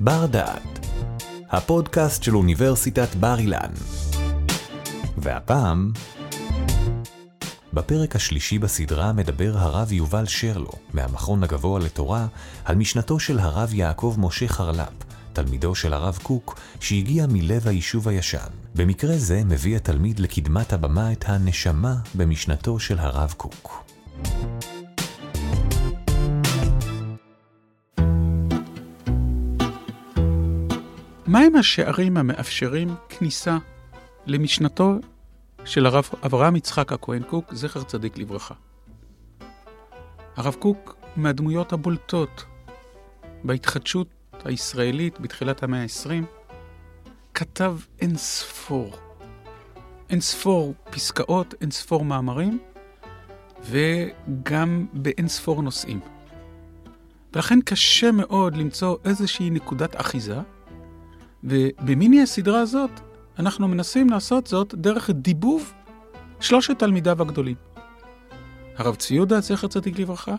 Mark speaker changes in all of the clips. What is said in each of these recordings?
Speaker 1: בר דעת, הפודקאסט של אוניברסיטת בר אילן. והפעם, בפרק השלישי בסדרה מדבר הרב יובל שרלו, מהמכון הגבוה לתורה, על משנתו של הרב יעקב משה חרל"פ, תלמידו של הרב קוק, שהגיע מלב היישוב הישן. במקרה זה מביא התלמיד לקדמת הבמה את הנשמה במשנתו של הרב קוק.
Speaker 2: מהם השערים המאפשרים כניסה למשנתו של הרב אברהם יצחק הכהן קוק, זכר צדיק לברכה? הרב קוק מהדמויות הבולטות בהתחדשות הישראלית בתחילת המאה ה-20, כתב אין ספור, אין ספור פסקאות, אין ספור מאמרים, וגם באין ספור נושאים. ולכן קשה מאוד למצוא איזושהי נקודת אחיזה, ובמיני הסדרה הזאת אנחנו מנסים לעשות זאת דרך דיבוב שלושת תלמידיו הגדולים. הרב צבי יהודה, זכר צדיק לברכה,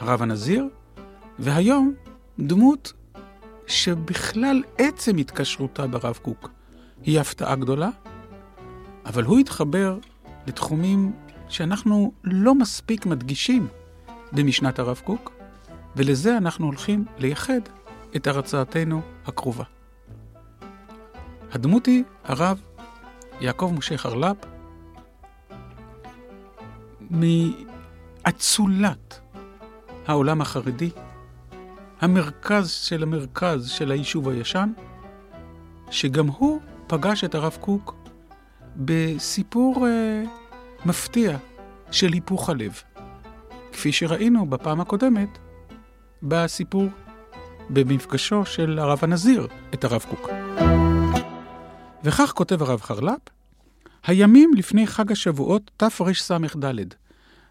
Speaker 2: הרב הנזיר, והיום דמות שבכלל עצם התקשרותה ברב קוק היא הפתעה גדולה, אבל הוא התחבר לתחומים שאנחנו לא מספיק מדגישים במשנת הרב קוק, ולזה אנחנו הולכים לייחד את הרצאתנו הקרובה. הדמות היא הרב יעקב משה חרל"פ, מאצולת העולם החרדי, המרכז של המרכז של היישוב הישן, שגם הוא פגש את הרב קוק בסיפור אה, מפתיע של היפוך הלב, כפי שראינו בפעם הקודמת בסיפור במפגשו של הרב הנזיר את הרב קוק. וכך כותב הרב חרל"פ, הימים לפני חג השבועות תרס"ד.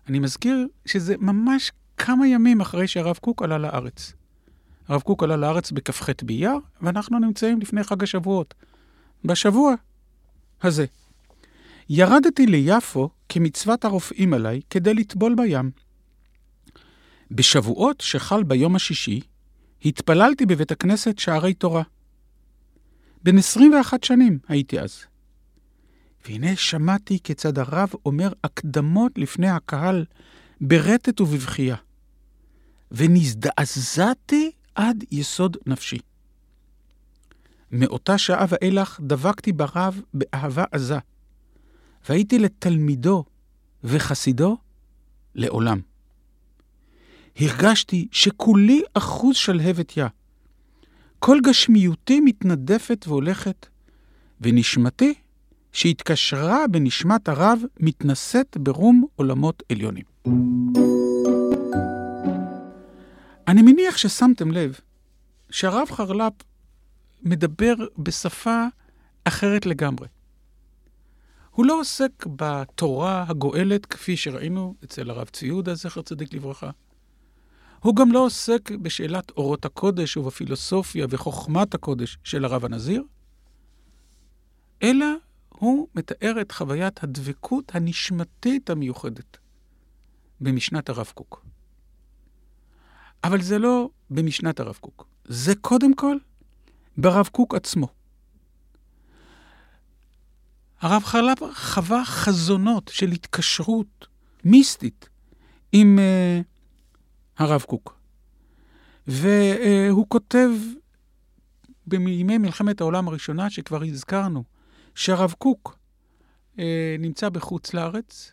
Speaker 2: אני מזכיר שזה ממש כמה ימים אחרי שהרב קוק עלה לארץ. הרב קוק עלה לארץ בכ"ח באייר, ואנחנו נמצאים לפני חג השבועות. בשבוע הזה. ירדתי ליפו כמצוות הרופאים עליי כדי לטבול בים. בשבועות שחל ביום השישי, התפללתי בבית הכנסת שערי תורה. בן 21 שנים הייתי אז. והנה שמעתי כיצד הרב אומר הקדמות לפני הקהל ברטט ובבכייה. ונזדעזעתי עד יסוד נפשי. מאותה שעה ואילך דבקתי ברב באהבה עזה, והייתי לתלמידו וחסידו לעולם. הרגשתי שכולי אחוז שלהבת יה. כל גשמיותי מתנדפת והולכת, ונשמתי, שהתקשרה בנשמת הרב, מתנשאת ברום עולמות עליונים. אני מניח ששמתם לב שהרב חרל"פ מדבר בשפה אחרת לגמרי. הוא לא עוסק בתורה הגואלת כפי שראינו אצל הרב צבי יהודה, זכר צדיק לברכה. הוא גם לא עוסק בשאלת אורות הקודש ובפילוסופיה וחוכמת הקודש של הרב הנזיר, אלא הוא מתאר את חוויית הדבקות הנשמתית המיוחדת במשנת הרב קוק. אבל זה לא במשנת הרב קוק, זה קודם כל ברב קוק עצמו. הרב חלב חווה חזונות של התקשרות מיסטית עם uh, הרב קוק. והוא כותב בימי מלחמת העולם הראשונה, שכבר הזכרנו, שהרב קוק uh, נמצא בחוץ לארץ,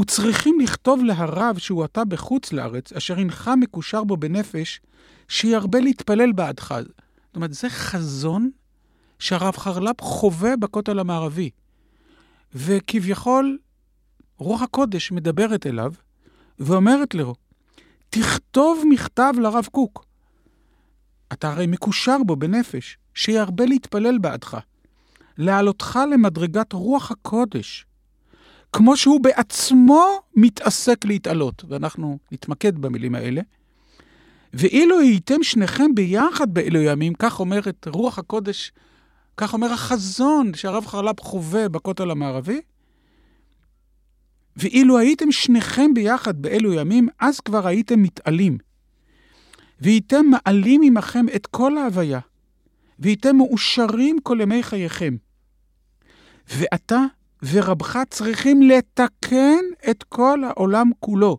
Speaker 2: וצריכים לכתוב להרב שהוא עתה בחוץ לארץ, אשר הנך מקושר בו בנפש, שירבה להתפלל בעדך. זאת אומרת, זה חזון שהרב חרל"פ חווה בכותל המערבי. וכביכול, רוח הקודש מדברת אליו, ואומרת לו, תכתוב מכתב לרב קוק. אתה הרי מקושר בו בנפש, שירבה להתפלל בעדך. להעלותך למדרגת רוח הקודש. כמו שהוא בעצמו מתעסק להתעלות, ואנחנו נתמקד במילים האלה. ואילו הייתם שניכם ביחד באלו ימים, כך אומרת רוח הקודש, כך אומר החזון שהרב חרל"פ חווה בכותל המערבי, ואילו הייתם שניכם ביחד באלו ימים, אז כבר הייתם מתעלים. והייתם מעלים עמכם את כל ההוויה, והייתם מאושרים כל ימי חייכם. ואתה ורבך צריכים לתקן את כל העולם כולו.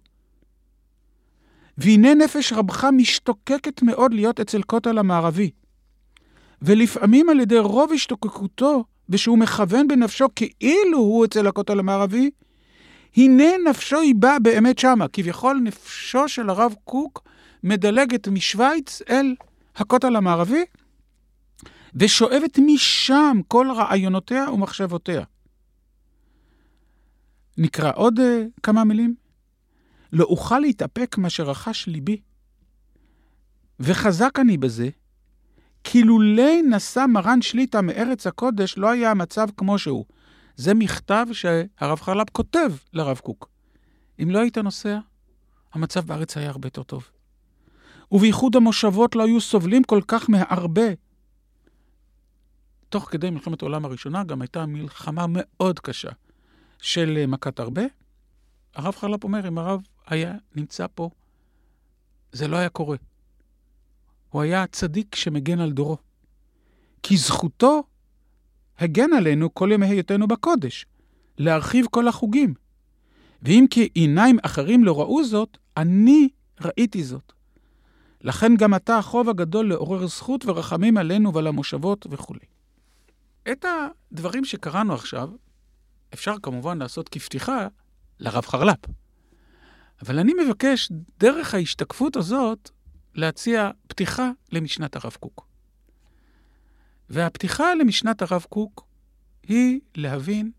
Speaker 2: והנה נפש רבך משתוקקת מאוד להיות אצל כותל המערבי. ולפעמים על ידי רוב השתוקקותו, ושהוא מכוון בנפשו כאילו הוא אצל הכותל המערבי, הנה נפשו היא באה באמת שמה. כביכול נפשו של הרב קוק מדלגת משוויץ אל הכותל המערבי, ושואבת משם כל רעיונותיה ומחשבותיה. נקרא עוד uh, כמה מילים. לא אוכל להתאפק מה שרכש ליבי. וחזק אני בזה, כי לולי נשא מרן שליטה מארץ הקודש, לא היה המצב כמו שהוא. זה מכתב שהרב חרל"פ כותב לרב קוק. אם לא היית נוסע, המצב בארץ היה הרבה יותר טוב. ובייחוד המושבות לא היו סובלים כל כך מהרבה. תוך כדי מלחמת העולם הראשונה גם הייתה מלחמה מאוד קשה של מכת הרבה. הרב חרל"פ אומר, אם הרב היה נמצא פה, זה לא היה קורה. הוא היה הצדיק שמגן על דורו. כי זכותו הגן עלינו כל ימי היותנו בקודש, להרחיב כל החוגים. ואם כי עיניים אחרים לא ראו זאת, אני ראיתי זאת. לכן גם אתה החוב הגדול לעורר זכות ורחמים עלינו ועל המושבות וכולי. את הדברים שקראנו עכשיו, אפשר כמובן לעשות כפתיחה לרב חרל"פ. אבל אני מבקש, דרך ההשתקפות הזאת, להציע פתיחה למשנת הרב קוק. והפתיחה למשנת הרב קוק היא להבין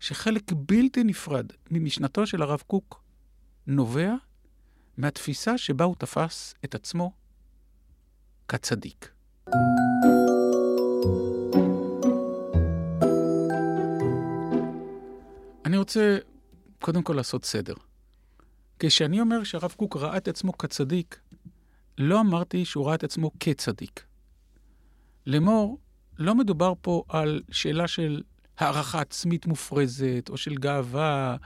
Speaker 2: שחלק בלתי נפרד ממשנתו של הרב קוק נובע מהתפיסה שבה הוא תפס את עצמו כצדיק. אני רוצה קודם כל לעשות סדר. כשאני אומר שהרב קוק ראה את עצמו כצדיק, לא אמרתי שהוא ראה את עצמו כצדיק. לאמור, לא מדובר פה על שאלה של הערכה עצמית מופרזת, או של גאווה,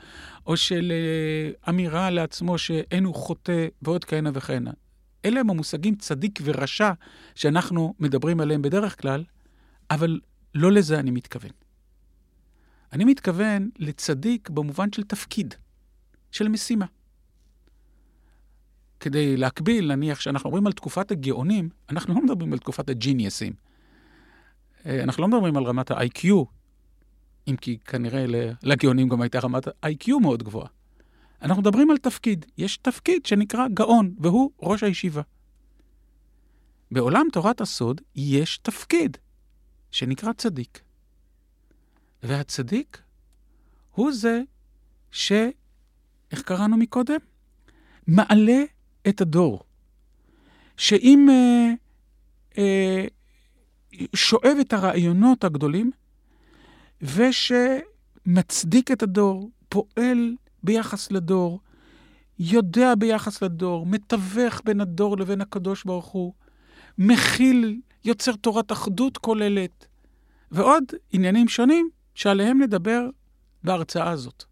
Speaker 2: או של אה, אמירה לעצמו שאין הוא חוטא, ועוד כהנה וכהנה. אלה הם המושגים צדיק ורשע שאנחנו מדברים עליהם בדרך כלל, אבל לא לזה אני מתכוון. אני מתכוון לצדיק במובן של תפקיד, של משימה. כדי להקביל, נניח שאנחנו מדברים על תקופת הגאונים, אנחנו לא מדברים על תקופת הג'יניאסים. אה, אנחנו לא מדברים על רמת ה-IQ, אם כי כנראה לגאונים גם הייתה רמת IQ מאוד גבוהה. אנחנו מדברים על תפקיד. יש תפקיד שנקרא גאון, והוא ראש הישיבה. בעולם תורת הסוד יש תפקיד שנקרא צדיק. והצדיק הוא זה ש... איך קראנו מקודם? מעלה את הדור. שאם אה, אה, שואב את הרעיונות הגדולים, ושמצדיק את הדור, פועל ביחס לדור, יודע ביחס לדור, מתווך בין הדור לבין הקדוש ברוך הוא, מכיל, יוצר תורת אחדות כוללת, ועוד עניינים שונים שעליהם נדבר בהרצאה הזאת.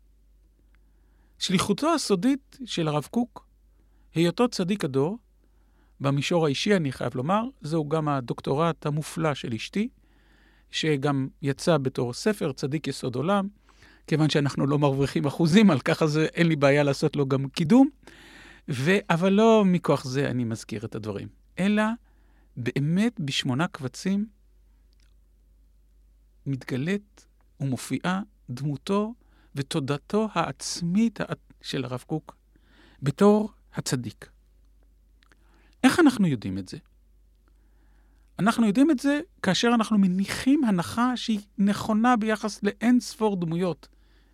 Speaker 2: שליחותו הסודית של הרב קוק, היותו צדיק הדור, במישור האישי, אני חייב לומר, זהו גם הדוקטורט המופלא של אשתי, שגם יצא בתור ספר, צדיק יסוד עולם, כיוון שאנחנו לא מרוויחים אחוזים על כך, אז אין לי בעיה לעשות לו גם קידום. ו... אבל לא מכוח זה אני מזכיר את הדברים, אלא באמת בשמונה קבצים מתגלית ומופיעה דמותו ותודתו העצמית של הרב קוק בתור הצדיק. איך אנחנו יודעים את זה? אנחנו יודעים את זה כאשר אנחנו מניחים הנחה שהיא נכונה ביחס לאין ספור דמויות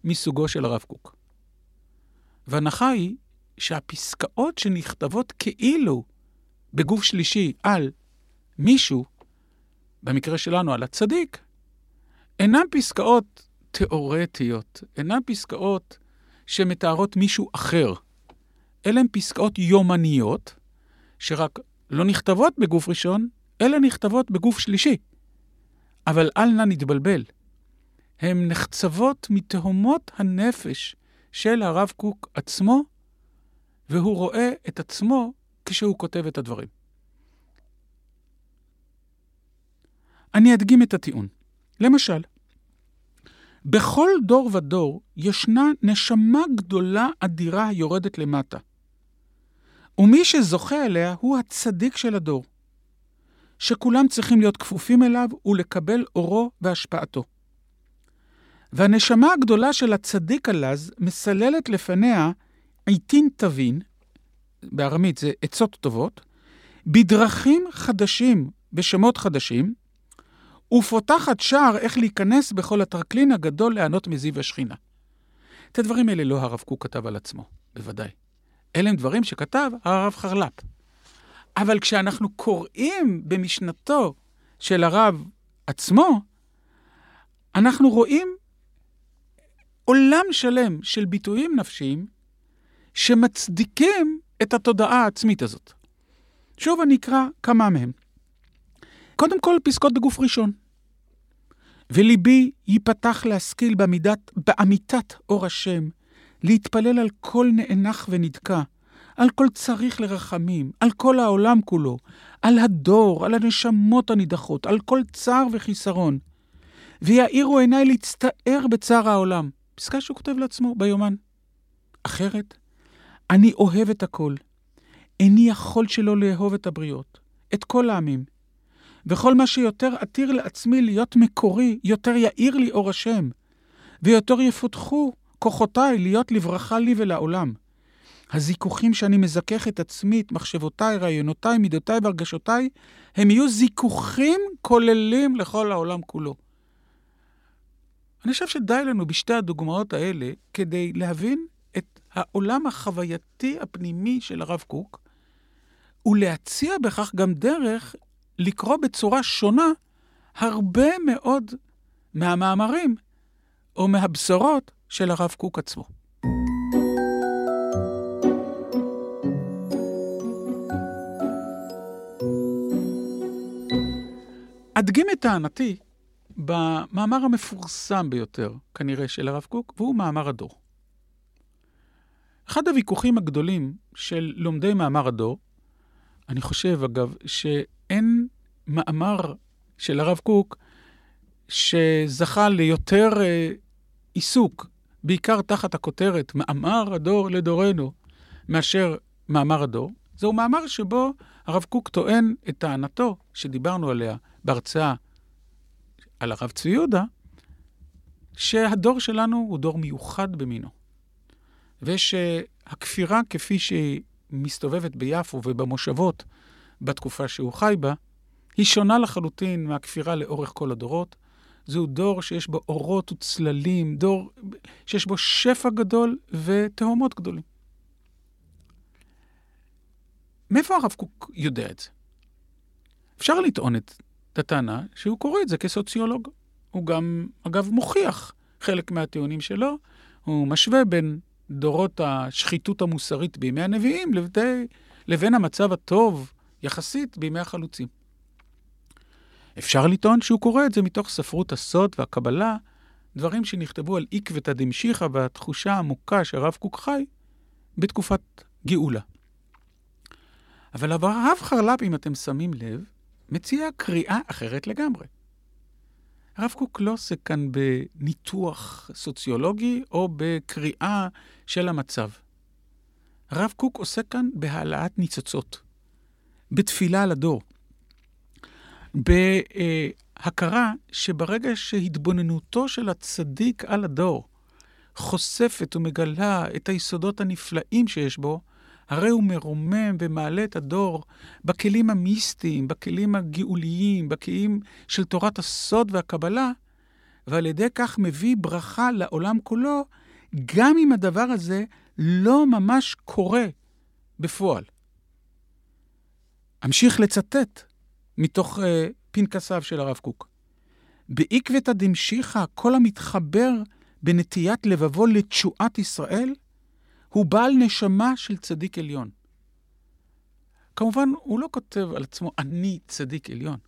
Speaker 2: מסוגו של הרב קוק. וההנחה היא שהפסקאות שנכתבות כאילו בגוף שלישי על מישהו, במקרה שלנו על הצדיק, אינן פסקאות תיאורטיות, אינן פסקאות שמתארות מישהו אחר, אלה הן פסקאות יומניות, שרק לא נכתבות בגוף ראשון, אלא נכתבות בגוף שלישי. אבל אל נא נתבלבל. הן נחצבות מתהומות הנפש של הרב קוק עצמו, והוא רואה את עצמו כשהוא כותב את הדברים. אני אדגים את הטיעון. למשל, בכל דור ודור ישנה נשמה גדולה אדירה היורדת למטה. ומי שזוכה אליה הוא הצדיק של הדור, שכולם צריכים להיות כפופים אליו ולקבל אורו והשפעתו. והנשמה הגדולה של הצדיק הלז מסללת לפניה עיתין תבין, בארמית זה עצות טובות, בדרכים חדשים, בשמות חדשים, ופותחת שער איך להיכנס בכל הטרקלין הגדול ליהנות מזיו השכינה. את הדברים האלה לא הרב קוק כתב על עצמו, בוודאי. אלה הם דברים שכתב הרב חרל"פ. אבל כשאנחנו קוראים במשנתו של הרב עצמו, אנחנו רואים עולם שלם של ביטויים נפשיים שמצדיקים את התודעה העצמית הזאת. שוב אני אקרא כמה מהם. קודם כל, פסקות בגוף ראשון. וליבי ייפתח להשכיל בעמידת, באמיתת אור השם, להתפלל על כל נאנח ונדכא, על כל צריך לרחמים, על כל העולם כולו, על הדור, על הנשמות הנידחות, על כל צער וחיסרון. ויאירו עיניי להצטער בצער העולם. פסקה שהוא כותב לעצמו ביומן. אחרת, אני אוהב את הכל. איני יכול שלא לאהוב את הבריות, את כל העמים. וכל מה שיותר אתיר לעצמי להיות מקורי, יותר יאיר לי אור השם, ויותר יפותחו כוחותיי להיות לברכה לי ולעולם. הזיכוכים שאני מזכך את עצמי, את מחשבותיי, רעיונותיי, מידותיי והרגשותיי, הם יהיו זיכוכים כוללים לכל העולם כולו. אני חושב שדי לנו בשתי הדוגמאות האלה כדי להבין את העולם החווייתי הפנימי של הרב קוק, ולהציע בכך גם דרך לקרוא בצורה שונה הרבה מאוד מהמאמרים או מהבשורות של הרב קוק עצמו. אדגים את טענתי במאמר המפורסם ביותר, כנראה, של הרב קוק, והוא מאמר הדור. אחד הוויכוחים הגדולים של לומדי מאמר הדור, אני חושב, אגב, שאין מאמר של הרב קוק שזכה ליותר אה, עיסוק, בעיקר תחת הכותרת מאמר הדור לדורנו, מאשר מאמר הדור. זהו מאמר שבו הרב קוק טוען את טענתו, שדיברנו עליה בהרצאה על הרב צבי יהודה, שהדור שלנו הוא דור מיוחד במינו. ושהכפירה כפי שהיא מסתובבת ביפו ובמושבות בתקופה שהוא חי בה, היא שונה לחלוטין מהכפירה לאורך כל הדורות. זהו דור שיש בו אורות וצללים, דור שיש בו שפע גדול ותהומות גדולים. מאיפה הרב קוק יודע את זה? אפשר לטעון את הטענה שהוא קורא את זה כסוציולוג. הוא גם, אגב, מוכיח חלק מהטיעונים שלו. הוא משווה בין דורות השחיתות המוסרית בימי הנביאים לבין, המצב הטוב יחסית בימי החלוצים. אפשר לטעון שהוא קורא את זה מתוך ספרות הסוד והקבלה, דברים שנכתבו על עקבתא דמשיחא והתחושה העמוקה שהרב קוק חי בתקופת גאולה. אבל הרב חרל"פ, אם אתם שמים לב, מציע קריאה אחרת לגמרי. הרב קוק לא עושה כאן בניתוח סוציולוגי או בקריאה של המצב. הרב קוק עושה כאן בהעלאת ניצוצות, בתפילה על הדור, בהכרה שברגע שהתבוננותו של הצדיק על הדור חושפת ומגלה את היסודות הנפלאים שיש בו, הרי הוא מרומם ומעלה את הדור בכלים המיסטיים, בכלים הגאוליים, בכלים של תורת הסוד והקבלה, ועל ידי כך מביא ברכה לעולם כולו, גם אם הדבר הזה לא ממש קורה בפועל. אמשיך לצטט מתוך uh, פנקסיו של הרב קוק. בעקבתא דמשיחא, כל המתחבר בנטיית לבבו לתשועת ישראל, הוא בעל נשמה של צדיק עליון. כמובן, הוא לא כותב על עצמו, אני צדיק עליון.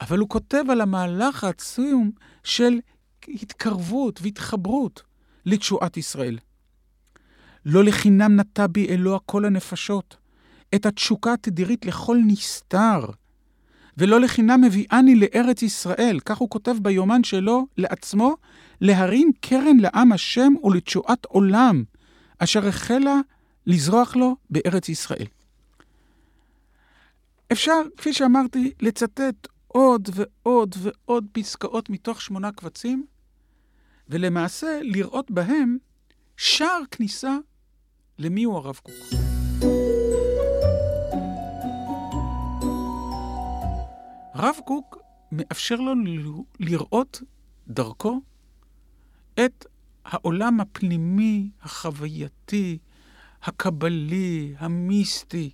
Speaker 2: אבל הוא כותב על המהלך העצום של התקרבות והתחברות לתשועת ישראל. לא לחינם נטע בי אלוה כל הנפשות, את התשוקה התדירית לכל נסתר, ולא לחינם מביאני לארץ ישראל, כך הוא כותב ביומן שלו לעצמו, להרים קרן לעם השם ולתשועת עולם, אשר החלה לזרוח לו בארץ ישראל. אפשר, כפי שאמרתי, לצטט עוד ועוד ועוד פסקאות מתוך שמונה קבצים, ולמעשה לראות בהם שער כניסה למי הוא הרב קוק. הרב קוק מאפשר לנו לראות דרכו את העולם הפנימי, החווייתי, הקבלי, המיסטי,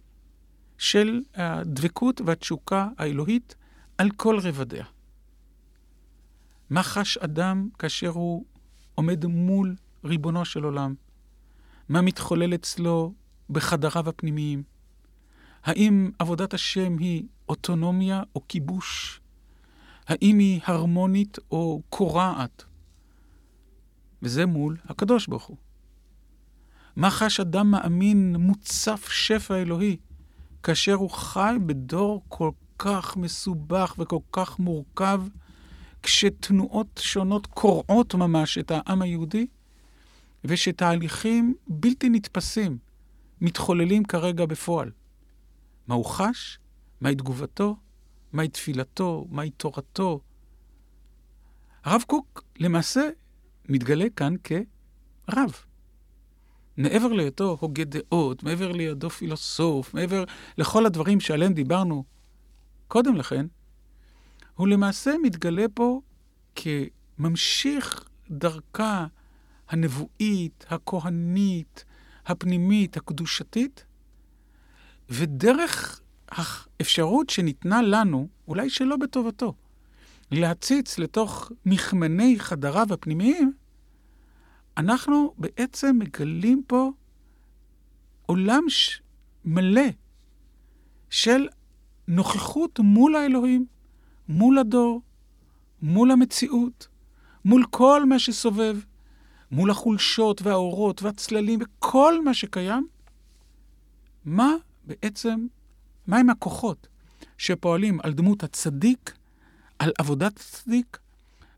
Speaker 2: של הדבקות והתשוקה האלוהית על כל רבדיה. מה חש אדם כאשר הוא עומד מול ריבונו של עולם? מה מתחולל אצלו בחדריו הפנימיים? האם עבודת השם היא אוטונומיה או כיבוש? האם היא הרמונית או קורעת? וזה מול הקדוש ברוך הוא. מה חש אדם מאמין מוצף שפע אלוהי, כאשר הוא חי בדור כל כך מסובך וכל כך מורכב, כשתנועות שונות קורעות ממש את העם היהודי, ושתהליכים בלתי נתפסים מתחוללים כרגע בפועל. מה הוא חש? מהי תגובתו? מהי תפילתו? מהי תורתו? הרב קוק למעשה מתגלה כאן כרב. מעבר להיותו הוגה דעות, מעבר לידו פילוסוף, מעבר לכל הדברים שעליהם דיברנו קודם לכן, הוא למעשה מתגלה פה כממשיך דרכה הנבואית, הכהנית, הפנימית, הקדושתית, ודרך האפשרות שניתנה לנו, אולי שלא בטובתו, להציץ לתוך מכמני חדריו הפנימיים, אנחנו בעצם מגלים פה עולם ש... מלא של נוכחות מול האלוהים, מול הדור, מול המציאות, מול כל מה שסובב, מול החולשות והאורות והצללים וכל מה שקיים, מה בעצם, מהם הכוחות שפועלים על דמות הצדיק, על עבודת הצדיק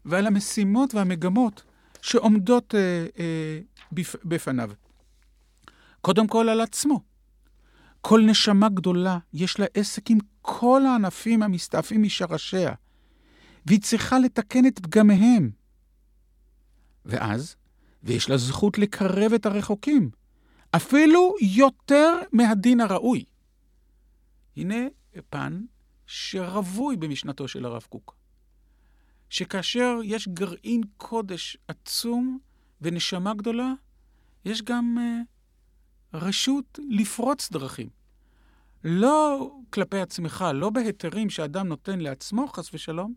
Speaker 2: ועל המשימות והמגמות שעומדות אה, אה, בפ, בפניו. קודם כל על עצמו. כל נשמה גדולה יש לה עסק עם כל הענפים המסתעפים משרשיה, והיא צריכה לתקן את פגמיהם. ואז, ויש לה זכות לקרב את הרחוקים, אפילו יותר מהדין הראוי. הנה פן שרווי במשנתו של הרב קוק. שכאשר יש גרעין קודש עצום ונשמה גדולה, יש גם uh, רשות לפרוץ דרכים. לא כלפי עצמך, לא בהיתרים שאדם נותן לעצמו, חס ושלום,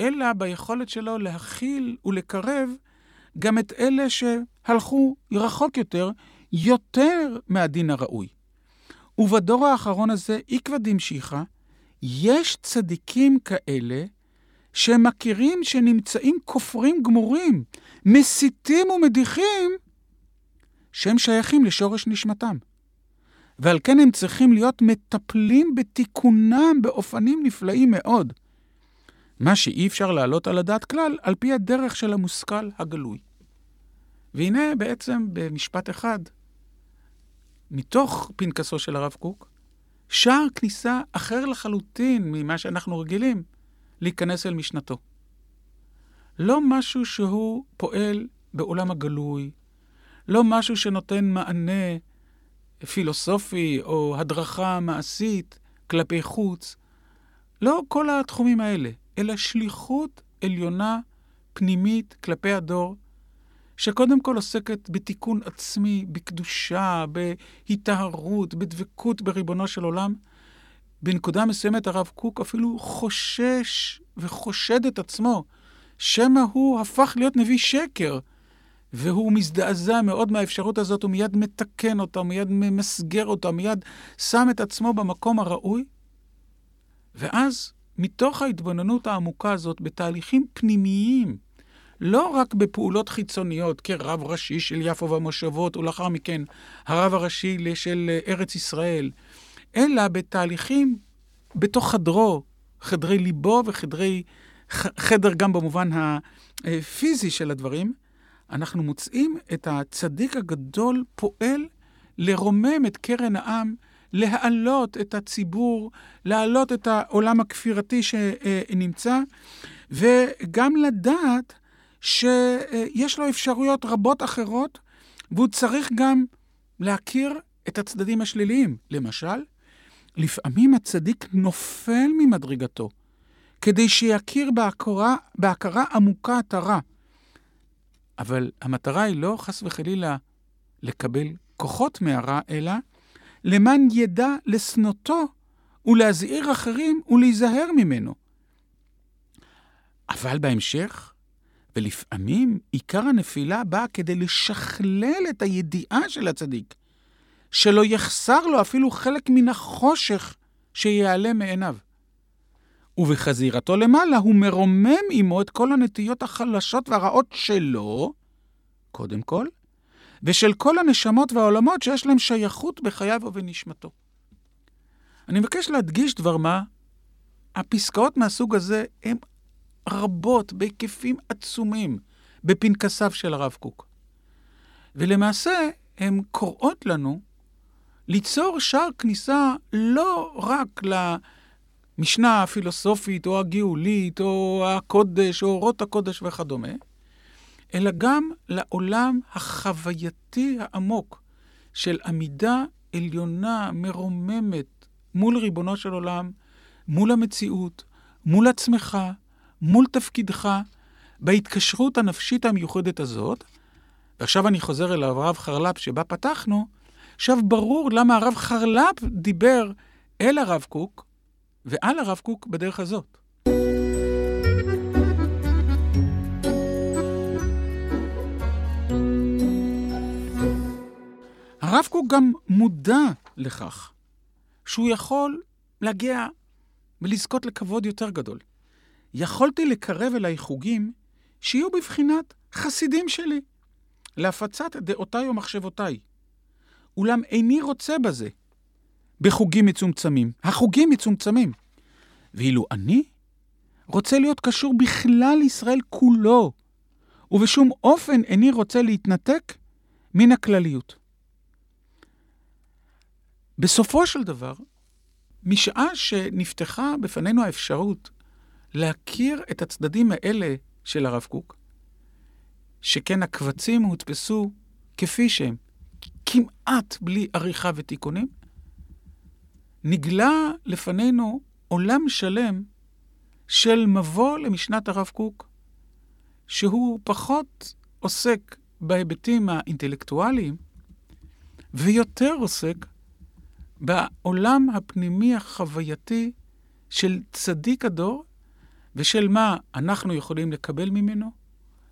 Speaker 2: אלא ביכולת שלו להכיל ולקרב גם את אלה שהלכו רחוק יותר, יותר מהדין הראוי. ובדור האחרון הזה, עקבא דמשיחא, יש צדיקים כאלה שהם מכירים שנמצאים כופרים גמורים, מסיתים ומדיחים, שהם שייכים לשורש נשמתם. ועל כן הם צריכים להיות מטפלים בתיקונם באופנים נפלאים מאוד. מה שאי אפשר להעלות על הדעת כלל, על פי הדרך של המושכל הגלוי. והנה בעצם במשפט אחד, מתוך פנקסו של הרב קוק, שער כניסה אחר לחלוטין ממה שאנחנו רגילים. להיכנס אל משנתו. לא משהו שהוא פועל בעולם הגלוי, לא משהו שנותן מענה פילוסופי או הדרכה מעשית כלפי חוץ, לא כל התחומים האלה, אלא שליחות עליונה פנימית כלפי הדור, שקודם כל עוסקת בתיקון עצמי, בקדושה, בהיטהרות, בדבקות בריבונו של עולם, בנקודה מסוימת הרב קוק אפילו חושש וחושד את עצמו, שמא הוא הפך להיות נביא שקר, והוא מזדעזע מאוד מהאפשרות הזאת, הוא מיד מתקן אותה, מיד ממסגר אותה, מיד שם את עצמו במקום הראוי. ואז, מתוך ההתבוננות העמוקה הזאת, בתהליכים פנימיים, לא רק בפעולות חיצוניות, כרב ראשי של יפו והמושבות, ולאחר מכן הרב הראשי של ארץ ישראל, אלא בתהליכים בתוך חדרו, חדרי ליבו וחדרי, חדר גם במובן הפיזי של הדברים, אנחנו מוצאים את הצדיק הגדול פועל לרומם את קרן העם, להעלות את הציבור, להעלות את העולם הכפירתי שנמצא, וגם לדעת שיש לו אפשרויות רבות אחרות, והוא צריך גם להכיר את הצדדים השליליים. למשל, לפעמים הצדיק נופל ממדרגתו, כדי שיכיר בהכרה, בהכרה עמוקת הרע. אבל המטרה היא לא, חס וחלילה, לקבל כוחות מהרע, אלא למען ידע לשנותו ולהזהיר אחרים ולהיזהר ממנו. אבל בהמשך, ולפעמים עיקר הנפילה באה כדי לשכלל את הידיעה של הצדיק, שלא יחסר לו אפילו חלק מן החושך שיעלם מעיניו. ובחזירתו למעלה הוא מרומם עמו את כל הנטיות החלשות והרעות שלו, קודם כל, ושל כל הנשמות והעולמות שיש להם שייכות בחייו ובנשמתו. אני מבקש להדגיש דבר מה, הפסקאות מהסוג הזה הן רבות, בהיקפים עצומים, בפנקסיו של הרב קוק. ולמעשה, הן קוראות לנו ליצור שער כניסה לא רק למשנה הפילוסופית, או הגאולית, או הקודש, או אורות הקודש וכדומה, אלא גם לעולם החווייתי העמוק של עמידה עליונה, מרוממת, מול ריבונו של עולם, מול המציאות, מול עצמך, מול תפקידך, בהתקשרות הנפשית המיוחדת הזאת. ועכשיו אני חוזר אל הרב חרל"פ שבה פתחנו, עכשיו ברור למה הרב חרל"פ דיבר אל הרב קוק ועל הרב קוק בדרך הזאת. הרב קוק גם מודע לכך שהוא יכול להגיע ולזכות לכבוד יותר גדול. יכולתי לקרב אליי חוגים שיהיו בבחינת חסידים שלי, להפצת דעותיי ומחשבותיי. אולם איני רוצה בזה, בחוגים מצומצמים. החוגים מצומצמים. ואילו אני רוצה להיות קשור בכלל ישראל כולו, ובשום אופן איני רוצה להתנתק מן הכלליות. בסופו של דבר, משעה שנפתחה בפנינו האפשרות להכיר את הצדדים האלה של הרב קוק, שכן הקבצים הודפסו כפי שהם, כמעט בלי עריכה ותיקונים, נגלה לפנינו עולם שלם של מבוא למשנת הרב קוק, שהוא פחות עוסק בהיבטים האינטלקטואליים, ויותר עוסק בעולם הפנימי החווייתי של צדיק הדור, ושל מה אנחנו יכולים לקבל ממנו,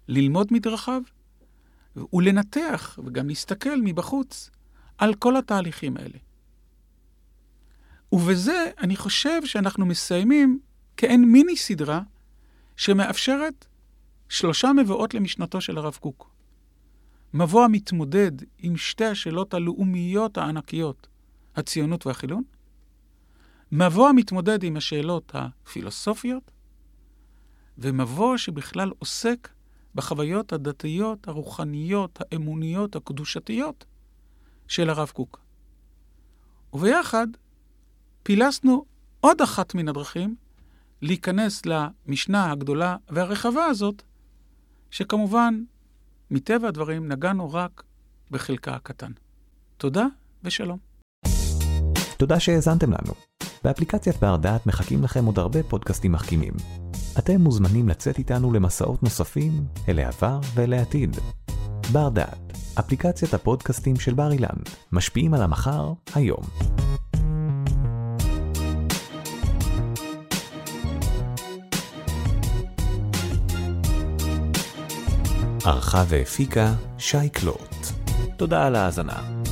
Speaker 2: ללמוד מדרכיו, ולנתח וגם להסתכל מבחוץ על כל התהליכים האלה. ובזה אני חושב שאנחנו מסיימים כאין מיני סדרה שמאפשרת שלושה מבואות למשנתו של הרב קוק. מבוא המתמודד עם שתי השאלות הלאומיות הענקיות, הציונות והחילון, מבוא המתמודד עם השאלות הפילוסופיות, ומבוא שבכלל עוסק בחוויות הדתיות, הרוחניות, האמוניות, הקדושתיות של הרב קוק. וביחד פילסנו עוד אחת מן הדרכים להיכנס למשנה הגדולה והרחבה הזאת, שכמובן, מטבע הדברים, נגענו רק בחלקה הקטן. תודה ושלום.
Speaker 1: תודה שהאזנתם לנו. באפליקציית בר דעת מחכים לכם עוד הרבה פודקאסטים מחכימים. אתם מוזמנים לצאת איתנו למסעות נוספים אל העבר ואל העתיד. בר דעת, אפליקציית הפודקאסטים של בר אילן, משפיעים על המחר, היום. ערכה והפיקה שי קלוט. תודה על ההאזנה.